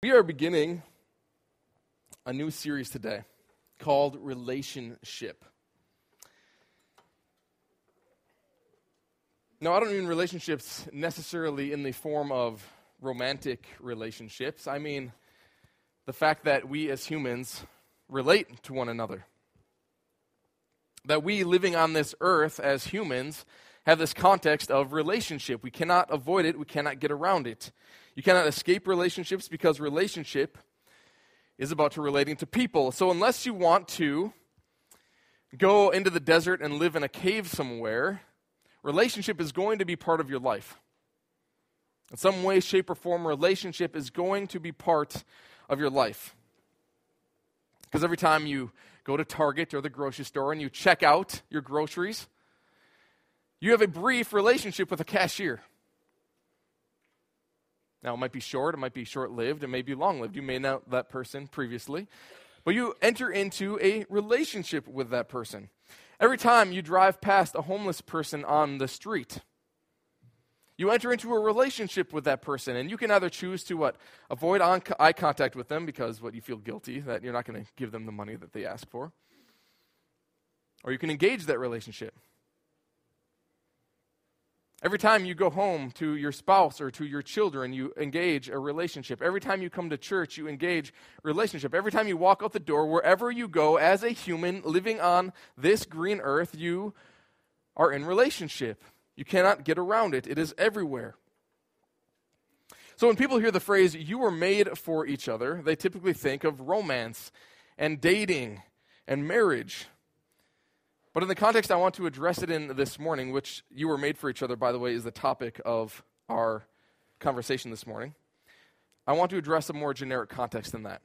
We are beginning a new series today called Relationship. Now, I don't mean relationships necessarily in the form of romantic relationships. I mean the fact that we as humans relate to one another. That we living on this earth as humans have this context of relationship. We cannot avoid it, we cannot get around it. You cannot escape relationships because relationship is about to relating to people. So unless you want to go into the desert and live in a cave somewhere, relationship is going to be part of your life. In some way, shape, or form, relationship is going to be part of your life. Because every time you go to Target or the grocery store and you check out your groceries, you have a brief relationship with a cashier. Now, it might be short, it might be short lived, it may be long lived. You may know that person previously, but you enter into a relationship with that person. Every time you drive past a homeless person on the street, you enter into a relationship with that person, and you can either choose to what avoid eye contact with them because what you feel guilty that you're not going to give them the money that they ask for, or you can engage that relationship. Every time you go home to your spouse or to your children, you engage a relationship. Every time you come to church, you engage relationship. Every time you walk out the door, wherever you go as a human living on this green earth, you are in relationship. You cannot get around it, it is everywhere. So when people hear the phrase, you were made for each other, they typically think of romance and dating and marriage. But in the context I want to address it in this morning, which you were made for each other, by the way, is the topic of our conversation this morning. I want to address a more generic context than that.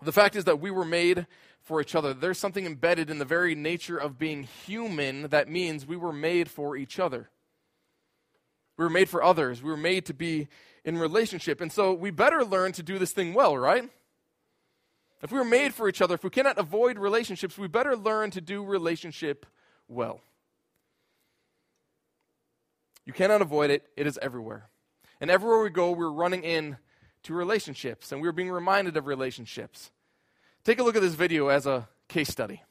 The fact is that we were made for each other. There's something embedded in the very nature of being human that means we were made for each other. We were made for others. We were made to be in relationship. And so we better learn to do this thing well, right? If we were made for each other, if we cannot avoid relationships, we better learn to do relationship well. You cannot avoid it, it is everywhere. And everywhere we go, we're running in to relationships, and we're being reminded of relationships. Take a look at this video as a case study.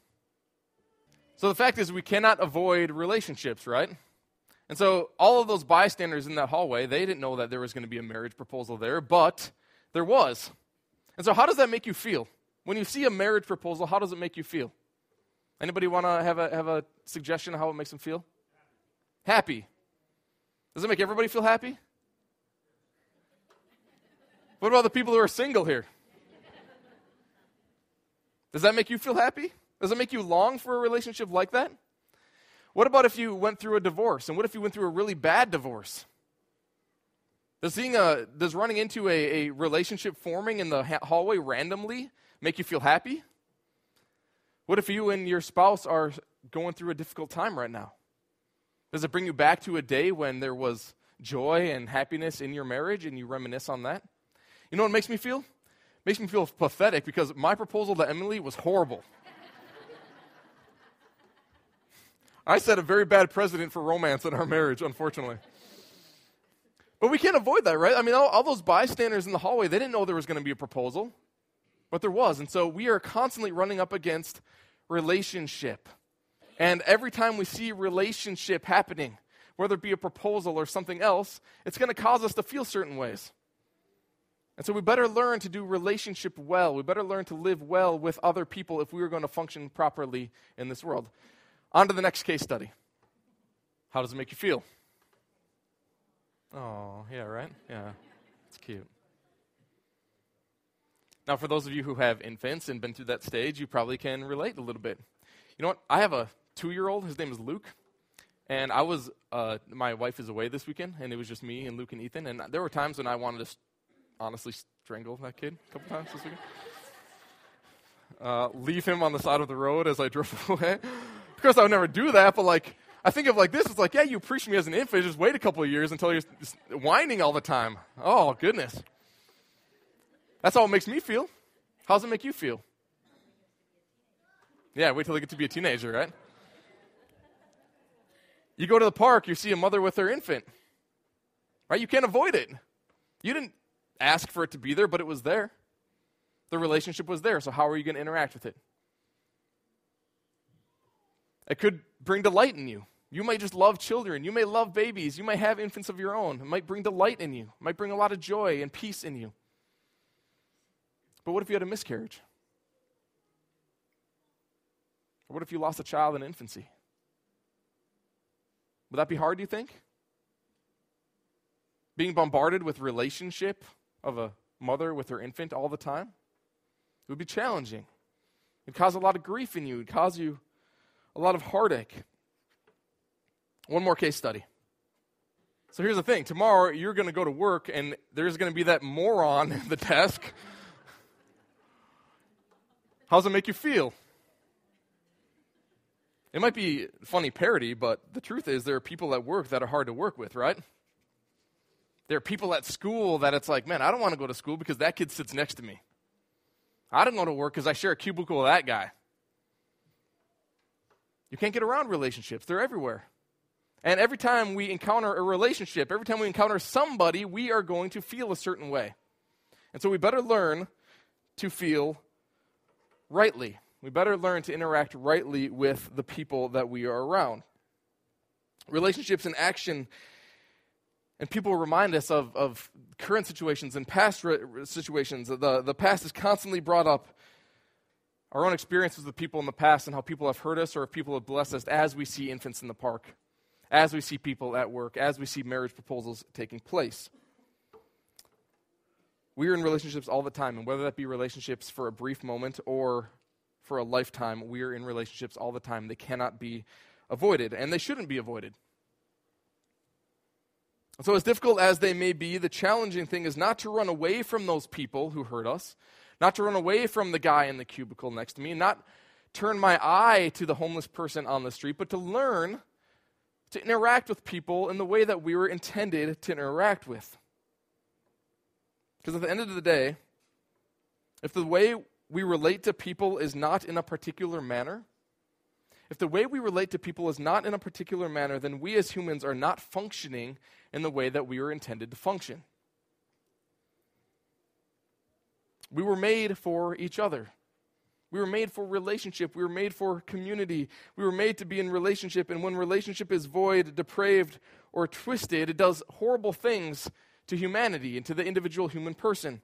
So, the fact is, we cannot avoid relationships, right? And so, all of those bystanders in that hallway, they didn't know that there was going to be a marriage proposal there, but there was. And so, how does that make you feel? When you see a marriage proposal, how does it make you feel? Anybody want to have a, have a suggestion of how it makes them feel? Happy. Does it make everybody feel happy? What about the people who are single here? Does that make you feel happy? Does it make you long for a relationship like that? What about if you went through a divorce? And what if you went through a really bad divorce? Does, seeing a, does running into a, a relationship forming in the ha- hallway randomly make you feel happy? What if you and your spouse are going through a difficult time right now? Does it bring you back to a day when there was joy and happiness in your marriage and you reminisce on that? You know what makes me feel? It makes me feel pathetic because my proposal to Emily was horrible. I set a very bad precedent for romance in our marriage, unfortunately. But we can't avoid that, right? I mean, all, all those bystanders in the hallway, they didn't know there was going to be a proposal but there was. And so we are constantly running up against relationship. And every time we see relationship happening, whether it be a proposal or something else, it's going to cause us to feel certain ways. And so we better learn to do relationship well. We better learn to live well with other people if we are going to function properly in this world. On to the next case study. How does it make you feel? Oh, yeah, right? Yeah, it's cute. Now, for those of you who have infants and been through that stage, you probably can relate a little bit. You know what? I have a two year old. His name is Luke. And I was, uh, my wife is away this weekend, and it was just me and Luke and Ethan. And there were times when I wanted to honestly strangle that kid a couple times this weekend. Uh, leave him on the side of the road as I drove away. of course, I would never do that, but like, I think of like this. It's like, yeah, you appreciate me as an infant. Just wait a couple of years until you're whining all the time. Oh, goodness. That's how it makes me feel. How does it make you feel? Yeah, wait till they get to be a teenager, right? You go to the park, you see a mother with her infant, right? You can't avoid it. You didn't ask for it to be there, but it was there. The relationship was there, so how are you going to interact with it? It could bring delight in you. You might just love children. You may love babies. You may have infants of your own. It might bring delight in you. It might bring a lot of joy and peace in you. But what if you had a miscarriage? Or what if you lost a child in infancy? Would that be hard, do you think? Being bombarded with relationship of a mother with her infant all the time? It would be challenging. It'd cause a lot of grief in you. It'd cause you a lot of heartache. One more case study. So here's the thing tomorrow you're going to go to work, and there's going to be that moron at the desk. How's it make you feel? It might be funny parody, but the truth is there are people at work that are hard to work with, right? There are people at school that it's like, man, I don't want to go to school because that kid sits next to me. I don't go to work because I share a cubicle with that guy. You can't get around relationships, they're everywhere. And every time we encounter a relationship, every time we encounter somebody, we are going to feel a certain way. And so we better learn to feel rightly. We better learn to interact rightly with the people that we are around. Relationships in action, and people remind us of, of current situations and past re- situations. The, the past is constantly brought up. Our own experiences with people in the past and how people have hurt us or if people have blessed us as we see infants in the park, as we see people at work, as we see marriage proposals taking place. We are in relationships all the time, and whether that be relationships for a brief moment or for a lifetime. We are in relationships all the time. They cannot be avoided, and they shouldn't be avoided. So, as difficult as they may be, the challenging thing is not to run away from those people who hurt us, not to run away from the guy in the cubicle next to me, not turn my eye to the homeless person on the street, but to learn to interact with people in the way that we were intended to interact with. Because at the end of the day, if the way we relate to people is not in a particular manner, if the way we relate to people is not in a particular manner, then we as humans are not functioning in the way that we were intended to function. We were made for each other. We were made for relationship. We were made for community. We were made to be in relationship. And when relationship is void, depraved, or twisted, it does horrible things to humanity and to the individual human person.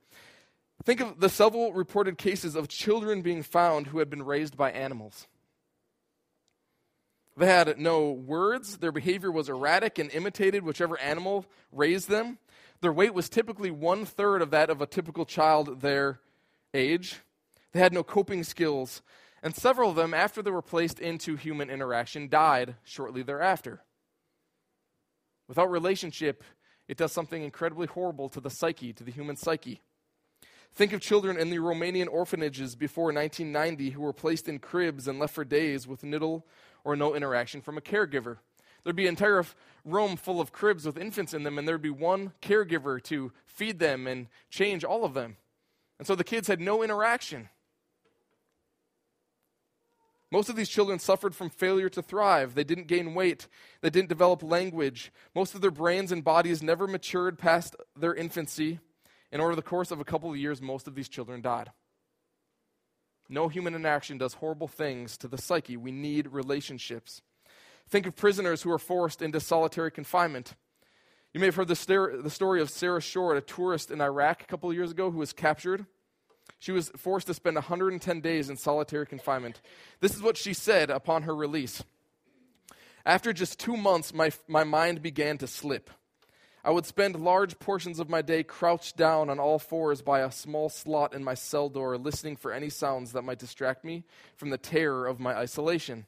Think of the several reported cases of children being found who had been raised by animals. They had no words. Their behavior was erratic and imitated whichever animal raised them. Their weight was typically one third of that of a typical child their age. They had no coping skills. And several of them, after they were placed into human interaction, died shortly thereafter. Without relationship, it does something incredibly horrible to the psyche, to the human psyche. Think of children in the Romanian orphanages before 1990 who were placed in cribs and left for days with little or no interaction from a caregiver. There'd be an entire room full of cribs with infants in them, and there'd be one caregiver to feed them and change all of them. And so the kids had no interaction. Most of these children suffered from failure to thrive. They didn't gain weight. They didn't develop language. Most of their brains and bodies never matured past their infancy. And over the course of a couple of years, most of these children died. No human inaction does horrible things to the psyche. We need relationships. Think of prisoners who are forced into solitary confinement. You may have heard the, the story of Sarah Shourd, a tourist in Iraq a couple of years ago who was captured. She was forced to spend 110 days in solitary confinement. This is what she said upon her release. After just two months, my, my mind began to slip. I would spend large portions of my day crouched down on all fours by a small slot in my cell door, listening for any sounds that might distract me from the terror of my isolation.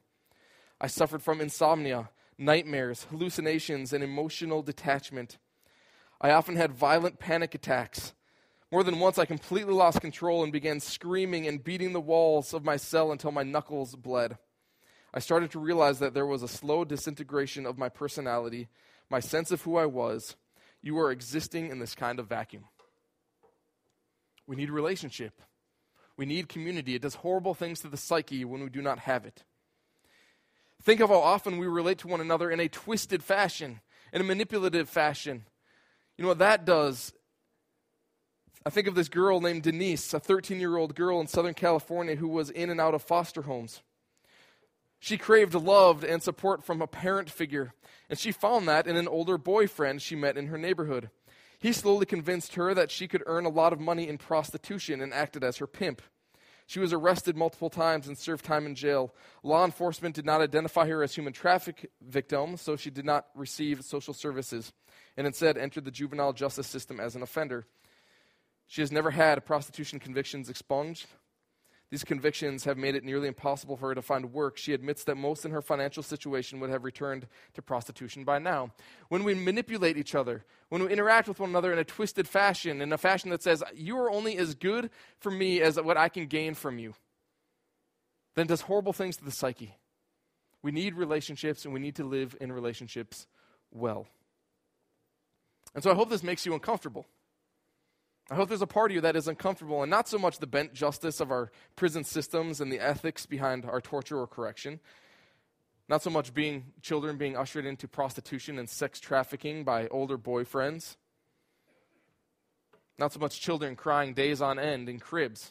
I suffered from insomnia, nightmares, hallucinations, and emotional detachment. I often had violent panic attacks. More than once, I completely lost control and began screaming and beating the walls of my cell until my knuckles bled. I started to realize that there was a slow disintegration of my personality, my sense of who I was, you are existing in this kind of vacuum. We need relationship. We need community. It does horrible things to the psyche when we do not have it. Think of how often we relate to one another in a twisted fashion, in a manipulative fashion. You know what that does? I think of this girl named Denise, a 13 year old girl in Southern California who was in and out of foster homes. She craved love and support from a parent figure, and she found that in an older boyfriend she met in her neighborhood. He slowly convinced her that she could earn a lot of money in prostitution and acted as her pimp. She was arrested multiple times and served time in jail. Law enforcement did not identify her as human traffic victim, so she did not receive social services, and instead entered the juvenile justice system as an offender. She has never had prostitution convictions expunged. These convictions have made it nearly impossible for her to find work. She admits that most in her financial situation would have returned to prostitution by now. When we manipulate each other, when we interact with one another in a twisted fashion, in a fashion that says, You are only as good for me as what I can gain from you, then does horrible things to the psyche. We need relationships and we need to live in relationships well. And so I hope this makes you uncomfortable. I hope there's a part of you that is uncomfortable and not so much the bent justice of our prison systems and the ethics behind our torture or correction. Not so much being children being ushered into prostitution and sex trafficking by older boyfriends. Not so much children crying days on end in cribs.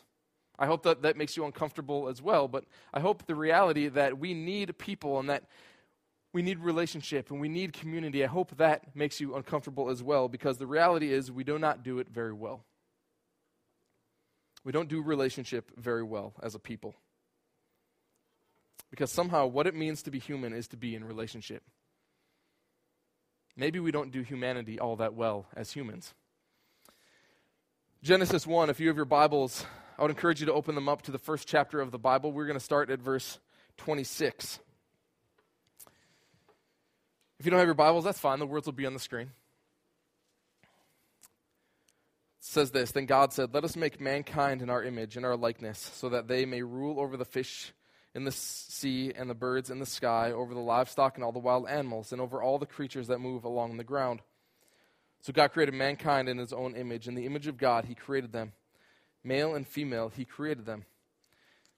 I hope that that makes you uncomfortable as well, but I hope the reality that we need people and that we need relationship and we need community. I hope that makes you uncomfortable as well because the reality is we do not do it very well. We don't do relationship very well as a people. Because somehow what it means to be human is to be in relationship. Maybe we don't do humanity all that well as humans. Genesis 1, if you have your Bibles, I would encourage you to open them up to the first chapter of the Bible. We're going to start at verse 26. If you don't have your Bibles, that's fine. The words will be on the screen. It says this Then God said, Let us make mankind in our image, in our likeness, so that they may rule over the fish in the sea and the birds in the sky, over the livestock and all the wild animals, and over all the creatures that move along the ground. So God created mankind in his own image. In the image of God, he created them. Male and female, he created them.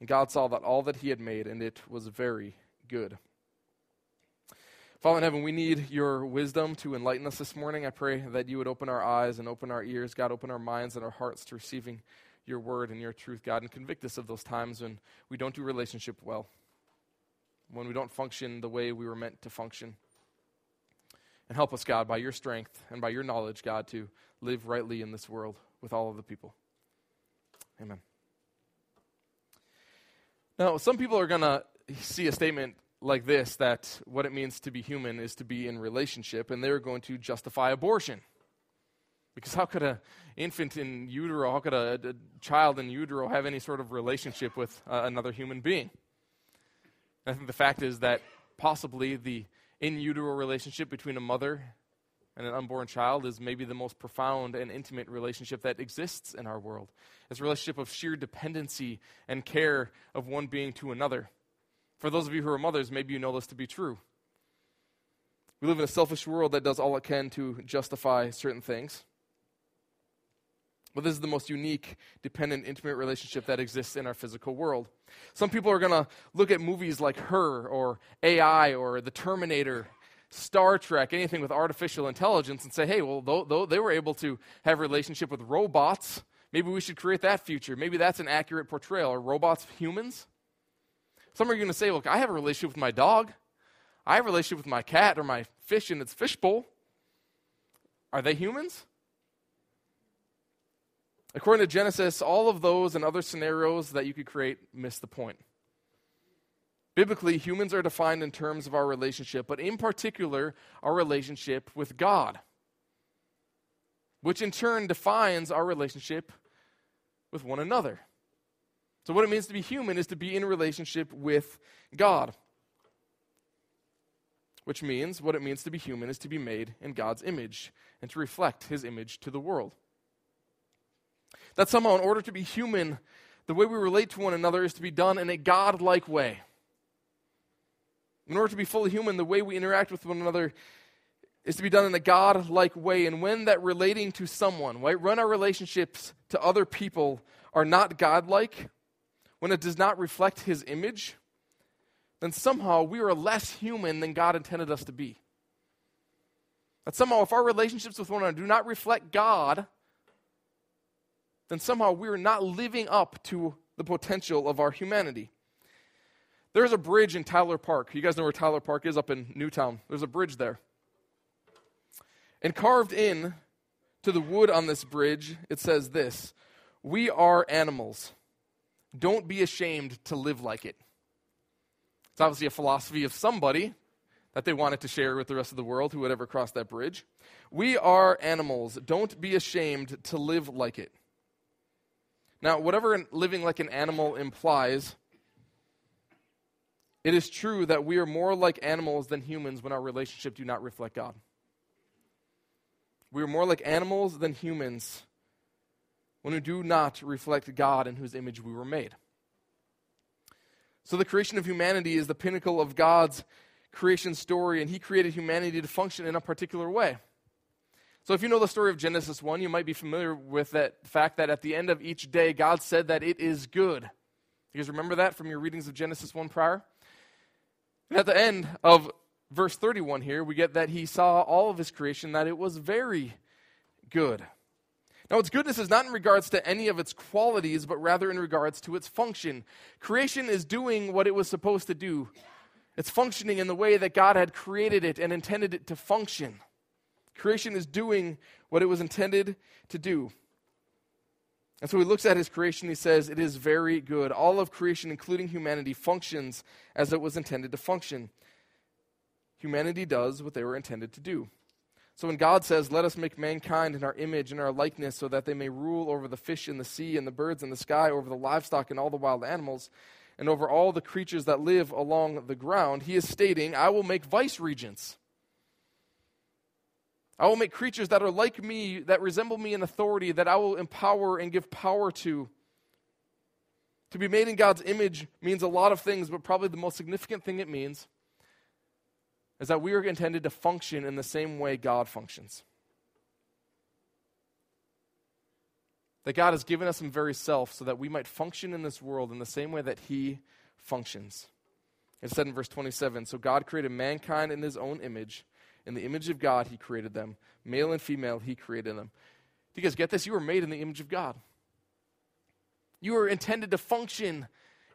And God saw that all that he had made, and it was very good. Father in heaven, we need your wisdom to enlighten us this morning. I pray that you would open our eyes and open our ears. God, open our minds and our hearts to receiving your word and your truth, God, and convict us of those times when we don't do relationship well, when we don't function the way we were meant to function. And help us, God, by your strength and by your knowledge, God, to live rightly in this world with all of the people. Amen. Now, some people are going to see a statement like this that what it means to be human is to be in relationship, and they're going to justify abortion. Because how could an infant in utero, how could a, a, child in utero have any sort of relationship with uh, another human being? I think the fact is that possibly the in utero relationship between a mother and an unborn child is maybe the most profound and intimate relationship that exists in our world. It's a relationship of sheer dependency and care of one being to another. For those of you who are mothers, maybe you know this to be true. We live in a selfish world that does all it can to justify certain things. But this is the most unique, dependent, intimate relationship that exists in our physical world. Some people are going to look at movies like Her or AI or The Terminator Star Trek, anything with artificial intelligence, and say, hey, well, they were able to have a relationship with robots, maybe we should create that future. Maybe that's an accurate portrayal. Are robots humans? Some are going to say, look, I have a relationship with my dog. I have a relationship with my cat or my fish in its fishbowl. Are they humans? According to Genesis, all of those and other scenarios that you could create miss the point. Biblically, humans are defined in terms of our relationship, but in particular, our relationship with God, which in turn defines our relationship with one another. So, what it means to be human is to be in relationship with God. Which means what it means to be human is to be made in God's image and to reflect his image to the world. That somehow, in order to be human, the way we relate to one another is to be done in a God like way. In order to be fully human, the way we interact with one another is to be done in a God like way. And when that relating to someone, right, run our relationships to other people are not God like, when it does not reflect his image, then somehow we are less human than God intended us to be. That somehow, if our relationships with one another do not reflect God, then somehow we are not living up to the potential of our humanity. There's a bridge in Tyler Park. You guys know where Tyler Park is up in Newtown. There's a bridge there. And carved in to the wood on this bridge, it says this We are animals. Don't be ashamed to live like it. It's obviously a philosophy of somebody that they wanted to share with the rest of the world who would ever cross that bridge. We are animals. Don't be ashamed to live like it. Now, whatever living like an animal implies, it is true that we are more like animals than humans when our relationship do not reflect God. We are more like animals than humans when we do not reflect God in whose image we were made. So, the creation of humanity is the pinnacle of God's creation story, and He created humanity to function in a particular way. So, if you know the story of Genesis 1, you might be familiar with that fact that at the end of each day, God said that it is good. You guys remember that from your readings of Genesis 1 prior? And at the end of verse 31 here, we get that He saw all of His creation, that it was very good. Now, its goodness is not in regards to any of its qualities, but rather in regards to its function. Creation is doing what it was supposed to do, it's functioning in the way that God had created it and intended it to function. Creation is doing what it was intended to do. And so he looks at his creation, he says, It is very good. All of creation, including humanity, functions as it was intended to function. Humanity does what they were intended to do. So when God says, Let us make mankind in our image and our likeness, so that they may rule over the fish in the sea and the birds in the sky, over the livestock and all the wild animals, and over all the creatures that live along the ground, he is stating, I will make vice regents I will make creatures that are like me, that resemble me in authority, that I will empower and give power to. To be made in God's image means a lot of things, but probably the most significant thing it means is that we are intended to function in the same way God functions. That God has given us some very self so that we might function in this world in the same way that He functions. It said in verse 27 So God created mankind in His own image. In the image of God, He created them. Male and female, He created them. Do you guys get this? You were made in the image of God. You were intended to function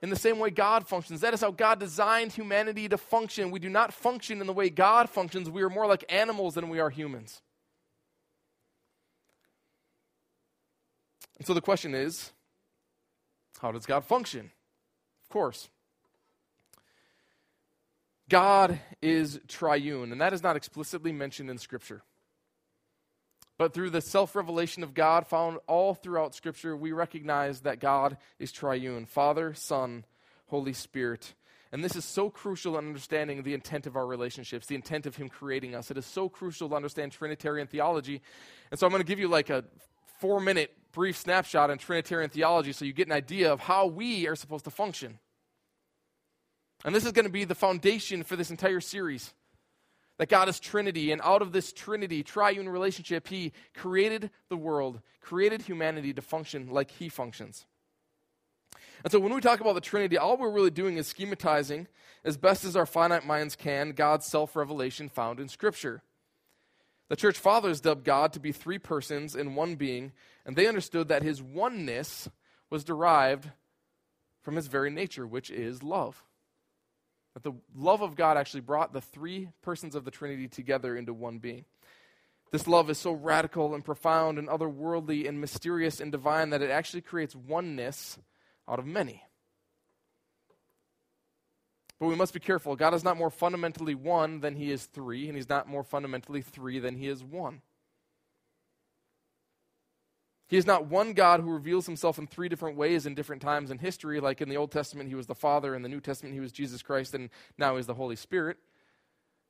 in the same way God functions. That is how God designed humanity to function. We do not function in the way God functions. We are more like animals than we are humans. And so the question is how does God function? Of course. God is triune, and that is not explicitly mentioned in Scripture. But through the self revelation of God found all throughout Scripture, we recognize that God is triune Father, Son, Holy Spirit. And this is so crucial in understanding the intent of our relationships, the intent of Him creating us. It is so crucial to understand Trinitarian theology. And so I'm going to give you like a four minute brief snapshot on Trinitarian theology so you get an idea of how we are supposed to function. And this is going to be the foundation for this entire series. That God is Trinity, and out of this Trinity, triune relationship, He created the world, created humanity to function like He functions. And so when we talk about the Trinity, all we're really doing is schematizing, as best as our finite minds can, God's self revelation found in Scripture. The church fathers dubbed God to be three persons in one being, and they understood that his oneness was derived from his very nature, which is love. That the love of God actually brought the three persons of the Trinity together into one being. This love is so radical and profound and otherworldly and mysterious and divine that it actually creates oneness out of many. But we must be careful. God is not more fundamentally one than he is three, and he's not more fundamentally three than he is one. He is not one God who reveals himself in three different ways in different times in history, like in the Old Testament, he was the Father, in the New Testament, he was Jesus Christ, and now he's the Holy Spirit.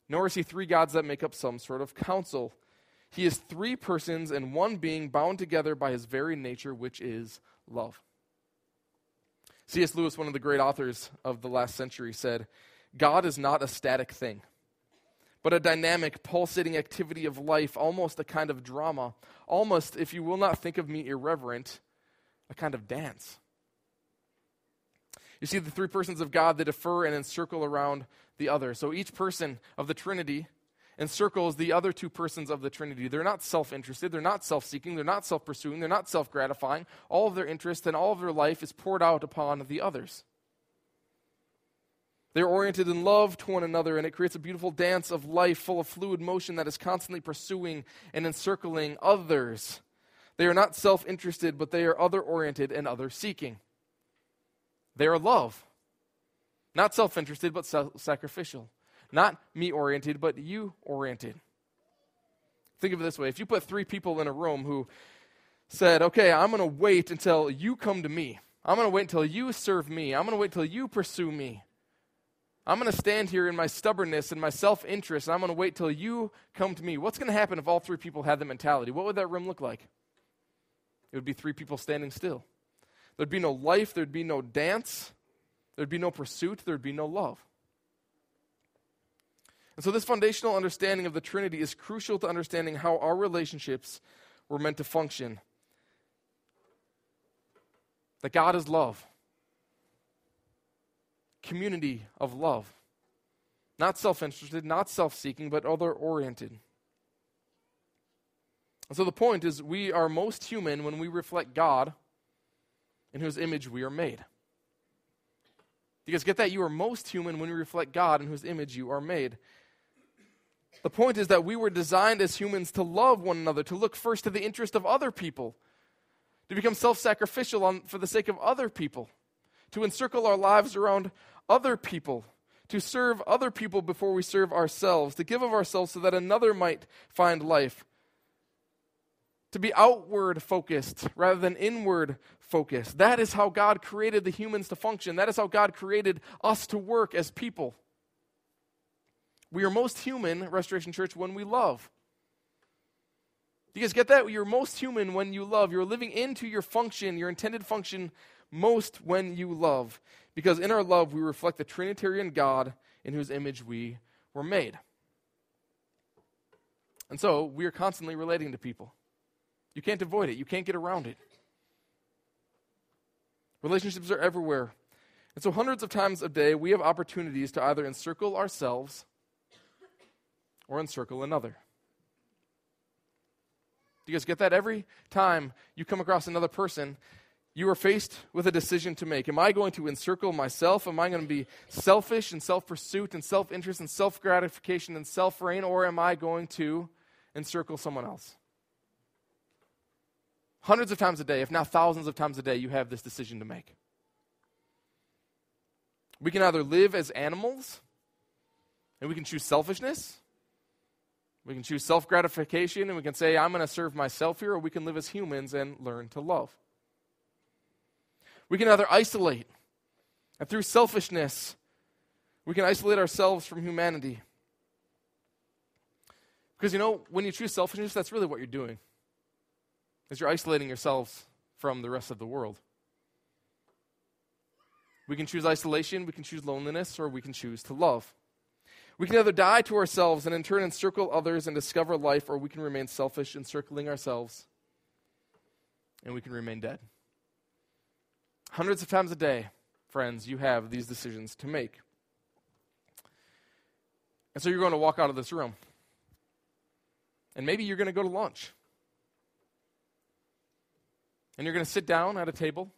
Nor is he three gods that make up some sort of council. He is three persons and one being bound together by his very nature, which is love. C.S. Lewis, one of the great authors of the last century, said, God is not a static thing, but a dynamic, pulsating activity of life, almost a kind of drama, almost, if you will not think of me irreverent, a kind of dance. You see, the three persons of God, they defer and encircle around the other. So each person of the Trinity encircles the other two persons of the Trinity. They're not self interested, they're not self seeking, they're not self pursuing, they're not self gratifying. All of their interest and all of their life is poured out upon the others. They're oriented in love to one another, and it creates a beautiful dance of life full of fluid motion that is constantly pursuing and encircling others. They are not self interested, but they are other oriented and other seeking. They are love, not self interested, but sacrificial. Not me oriented, but you oriented. Think of it this way if you put three people in a room who said, Okay, I'm going to wait until you come to me, I'm going to wait until you serve me, I'm going to wait until you pursue me. I'm going to stand here in my stubbornness and my self interest, and I'm going to wait till you come to me. What's going to happen if all three people had the mentality? What would that room look like? It would be three people standing still. There'd be no life, there'd be no dance, there'd be no pursuit, there'd be no love. And so, this foundational understanding of the Trinity is crucial to understanding how our relationships were meant to function. That God is love, community of love, not self interested, not self seeking, but other oriented. And so, the point is, we are most human when we reflect God in whose image we are made. You guys get that? You are most human when you reflect God in whose image you are made. The point is that we were designed as humans to love one another, to look first to the interest of other people, to become self sacrificial for the sake of other people, to encircle our lives around other people, to serve other people before we serve ourselves, to give of ourselves so that another might find life, to be outward focused rather than inward focused. That is how God created the humans to function, that is how God created us to work as people. We are most human, Restoration Church, when we love. Do you guys get that? You're most human when you love. You're living into your function, your intended function, most when you love. Because in our love, we reflect the Trinitarian God in whose image we were made. And so, we are constantly relating to people. You can't avoid it, you can't get around it. Relationships are everywhere. And so, hundreds of times a day, we have opportunities to either encircle ourselves or encircle another. Do you guys get that? Every time you come across another person, you are faced with a decision to make. Am I going to encircle myself? Am I going to be selfish and self pursuit and self interest and self gratification and self reign? Or am I going to encircle someone else? Hundreds of times a day, if not thousands of times a day, you have this decision to make. We can either live as animals and we can choose selfishness, we can choose self gratification and we can say, I'm going to serve myself here, or we can live as humans and learn to love. We can either isolate, and through selfishness, we can isolate ourselves from humanity. Because you know, when you choose selfishness, that's really what you're doing. Is you're isolating yourselves from the rest of the world. We can choose isolation, we can choose loneliness, or we can choose to love. We can either die to ourselves and in turn encircle others and discover life, or we can remain selfish, encircling ourselves, and we can remain dead. Hundreds of times a day, friends, you have these decisions to make. And so you're going to walk out of this room. And maybe you're going to go to lunch. And you're going to sit down at a table,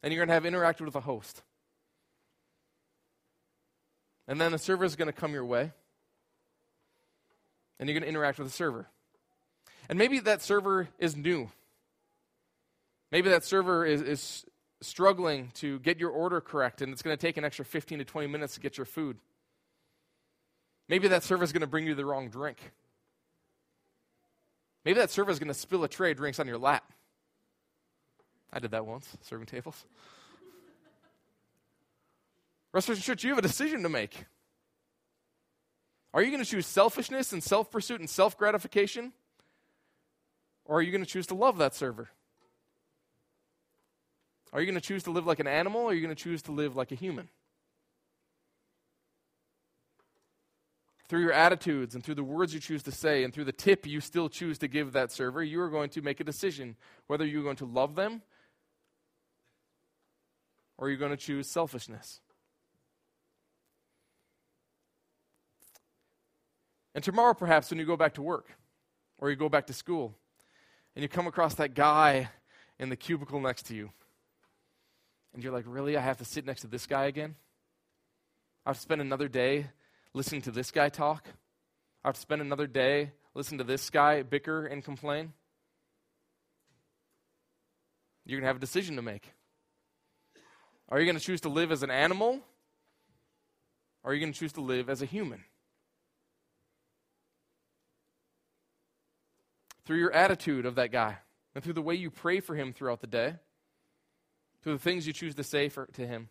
and you're going to have interacted with a host. And then the server is going to come your way. And you're going to interact with the server. And maybe that server is new. Maybe that server is, is struggling to get your order correct, and it's going to take an extra 15 to 20 minutes to get your food. Maybe that server is going to bring you the wrong drink. Maybe that server is going to spill a tray of drinks on your lap. I did that once, serving tables. Restoration Church, you have a decision to make. Are you going to choose selfishness and self pursuit and self gratification? Or are you going to choose to love that server? Are you going to choose to live like an animal or are you going to choose to live like a human? Through your attitudes and through the words you choose to say and through the tip you still choose to give that server, you are going to make a decision whether you're going to love them or you're going to choose selfishness. And tomorrow, perhaps, when you go back to work or you go back to school and you come across that guy in the cubicle next to you, and you're like, really? I have to sit next to this guy again? I have to spend another day listening to this guy talk? I have to spend another day listening to this guy bicker and complain? You're going to have a decision to make. Are you going to choose to live as an animal? Or are you going to choose to live as a human? Through your attitude of that guy, and through the way you pray for him throughout the day, through the things you choose to say for, to him.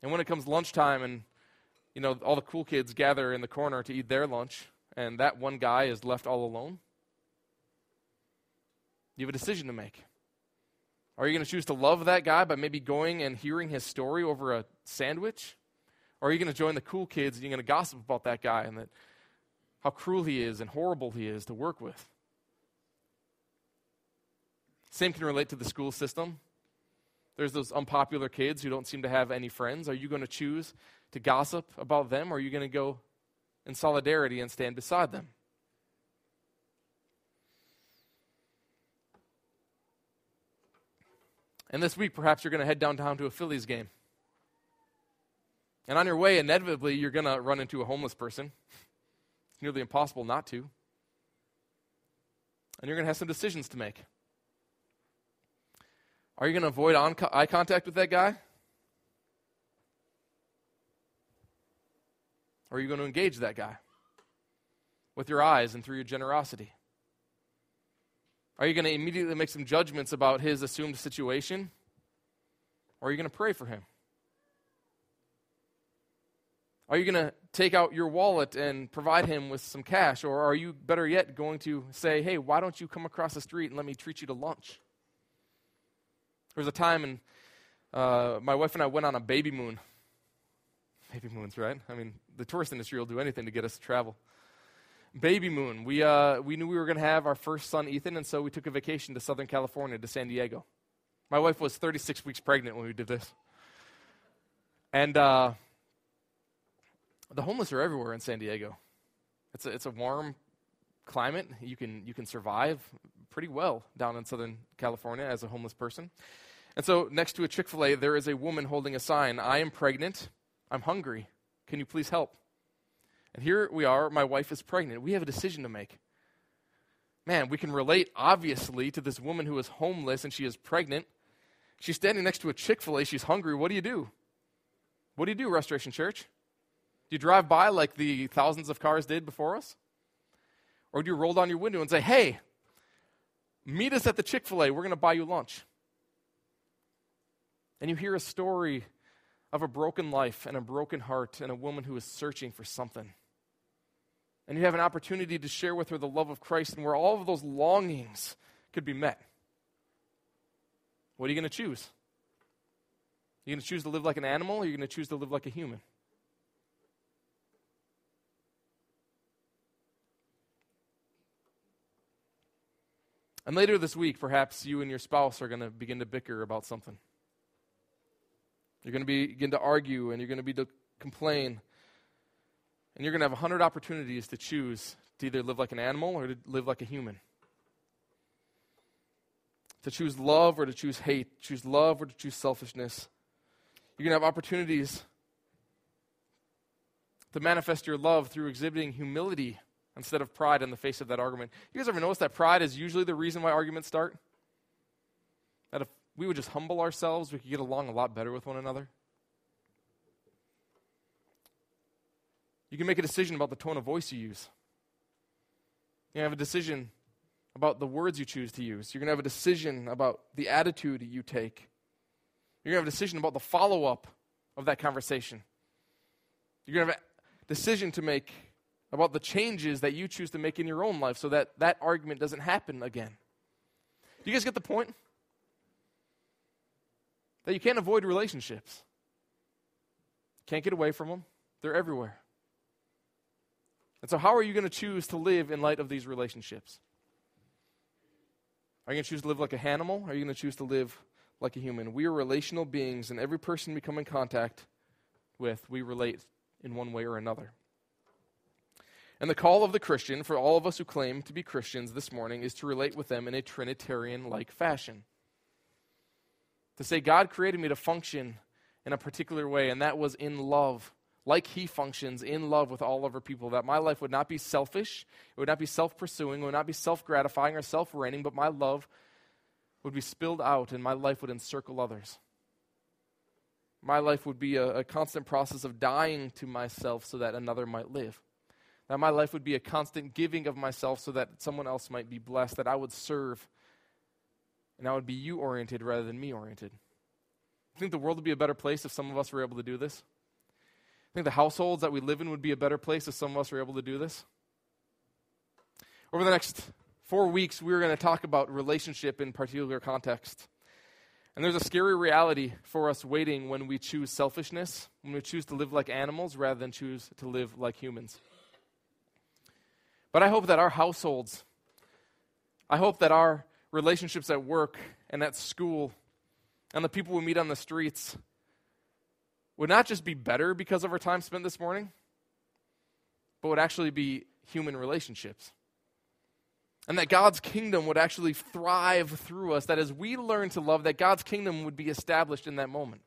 And when it comes lunchtime and you know all the cool kids gather in the corner to eat their lunch and that one guy is left all alone, you have a decision to make. Are you going to choose to love that guy by maybe going and hearing his story over a sandwich? Or are you going to join the cool kids and you're going to gossip about that guy and that how cruel he is and horrible he is to work with? Same can relate to the school system. There's those unpopular kids who don't seem to have any friends. Are you going to choose to gossip about them or are you going to go in solidarity and stand beside them? And this week, perhaps you're going to head downtown to a Phillies game. And on your way, inevitably, you're going to run into a homeless person. It's nearly impossible not to. And you're going to have some decisions to make. Are you going to avoid eye contact with that guy? Or are you going to engage that guy with your eyes and through your generosity? Are you going to immediately make some judgments about his assumed situation? Or are you going to pray for him? Are you going to take out your wallet and provide him with some cash? Or are you, better yet, going to say, hey, why don't you come across the street and let me treat you to lunch? There was a time, and uh, my wife and I went on a baby moon. Baby moons, right? I mean, the tourist industry will do anything to get us to travel baby moon. We, uh, we knew we were going to have our first son, Ethan, and so we took a vacation to Southern California, to San Diego. My wife was 36 weeks pregnant when we did this. And uh, the homeless are everywhere in San Diego. It's a, it's a warm climate. You can, you can survive pretty well down in Southern California as a homeless person. And so, next to a Chick fil A, there is a woman holding a sign I am pregnant. I'm hungry. Can you please help? And here we are, my wife is pregnant. We have a decision to make. Man, we can relate, obviously, to this woman who is homeless and she is pregnant. She's standing next to a Chick fil A. She's hungry. What do you do? What do you do, Restoration Church? Do you drive by like the thousands of cars did before us? Or do you roll down your window and say, hey, meet us at the Chick fil A. We're going to buy you lunch? And you hear a story of a broken life and a broken heart and a woman who is searching for something and you have an opportunity to share with her the love of Christ and where all of those longings could be met. What are you going to choose? Are you going to choose to live like an animal or are you going to choose to live like a human? And later this week, perhaps you and your spouse are going to begin to bicker about something. You're going to begin to argue and you're going to be to complain. And you're going to have 100 opportunities to choose to either live like an animal or to live like a human. To choose love or to choose hate, choose love or to choose selfishness. You're going to have opportunities to manifest your love through exhibiting humility instead of pride in the face of that argument. You guys ever notice that pride is usually the reason why arguments start? That if we would just humble ourselves, we could get along a lot better with one another. You can make a decision about the tone of voice you use. You have a decision about the words you choose to use. You're going to have a decision about the attitude you take. You're going to have a decision about the follow up of that conversation. You're going to have a decision to make about the changes that you choose to make in your own life so that that argument doesn't happen again. Do you guys get the point? that you can't avoid relationships. Can't get away from them, they're everywhere. And so, how are you going to choose to live in light of these relationships? Are you going to choose to live like a animal? Or are you going to choose to live like a human? We are relational beings, and every person we come in contact with, we relate in one way or another. And the call of the Christian, for all of us who claim to be Christians this morning, is to relate with them in a Trinitarian like fashion. To say, God created me to function in a particular way, and that was in love, like He functions in love with all other people. That my life would not be selfish, it would not be self pursuing, it would not be self gratifying or self reigning, but my love would be spilled out and my life would encircle others. My life would be a, a constant process of dying to myself so that another might live. That my life would be a constant giving of myself so that someone else might be blessed, that I would serve, and I would be you oriented rather than me oriented. I think the world would be a better place if some of us were able to do this. I think the households that we live in would be a better place if some of us were able to do this. Over the next four weeks, we're going to talk about relationship in particular context. And there's a scary reality for us waiting when we choose selfishness, when we choose to live like animals rather than choose to live like humans. But I hope that our households, I hope that our relationships at work and at school and the people we meet on the streets would not just be better because of our time spent this morning, but would actually be human relationships. And that God's kingdom would actually thrive through us, that as we learn to love, that God's kingdom would be established in that moment.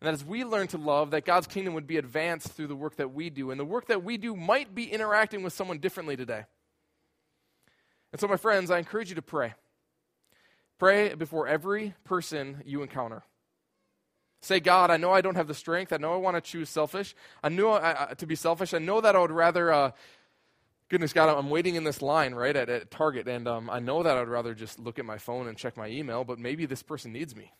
And that as we learn to love, that God's kingdom would be advanced through the work that we do. And the work that we do might be interacting with someone differently today. And so, my friends, I encourage you to pray. Pray before every person you encounter. Say, God, I know I don't have the strength. I know I want to choose selfish. I know I, to be selfish. I know that I would rather, uh, goodness God, I'm waiting in this line, right, at, at Target, and um, I know that I'd rather just look at my phone and check my email, but maybe this person needs me.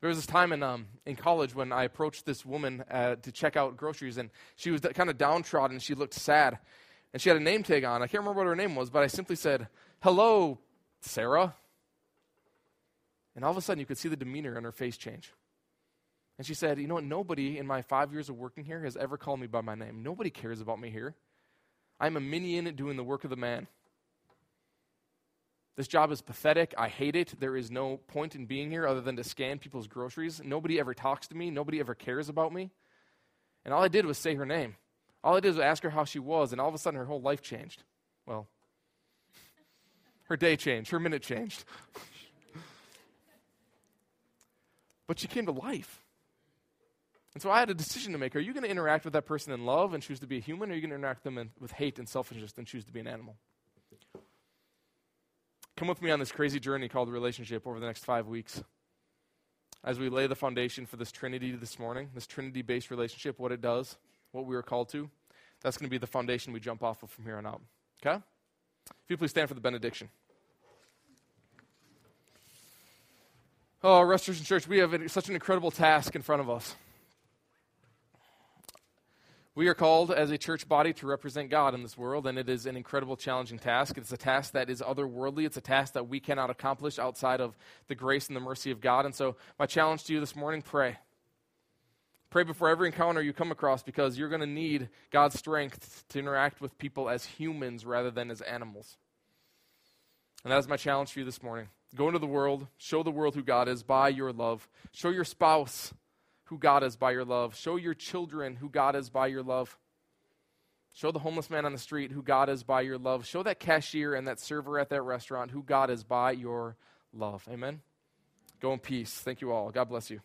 There was this time in, um, in college when I approached this woman uh, to check out groceries, and she was kind of downtrodden. And she looked sad, and she had a name tag on. I can't remember what her name was, but I simply said, "Hello, Sarah." And all of a sudden, you could see the demeanor in her face change. And she said, "You know what? Nobody in my five years of working here has ever called me by my name. Nobody cares about me here. I'm a minion doing the work of the man." This job is pathetic. I hate it. There is no point in being here other than to scan people's groceries. Nobody ever talks to me. Nobody ever cares about me. And all I did was say her name. All I did was ask her how she was, and all of a sudden her whole life changed. Well, her day changed, her minute changed. but she came to life. And so I had a decision to make. Are you going to interact with that person in love and choose to be a human, or are you going to interact with them in, with hate and selfishness and choose to be an animal? Come with me on this crazy journey called relationship over the next five weeks. As we lay the foundation for this Trinity this morning, this Trinity based relationship, what it does, what we are called to, that's going to be the foundation we jump off of from here on out. Okay? If you please stand for the benediction. Oh, Restoration Church, we have such an incredible task in front of us. We are called as a church body to represent God in this world, and it is an incredible, challenging task. It's a task that is otherworldly. It's a task that we cannot accomplish outside of the grace and the mercy of God. And so, my challenge to you this morning pray. Pray before every encounter you come across because you're going to need God's strength to interact with people as humans rather than as animals. And that is my challenge for you this morning. Go into the world, show the world who God is by your love. Show your spouse who God is by your love. Show your children who God is by your love. Show the homeless man on the street who God is by your love. Show that cashier and that server at that restaurant who God is by your love. Amen. Go in peace. Thank you all. God bless you.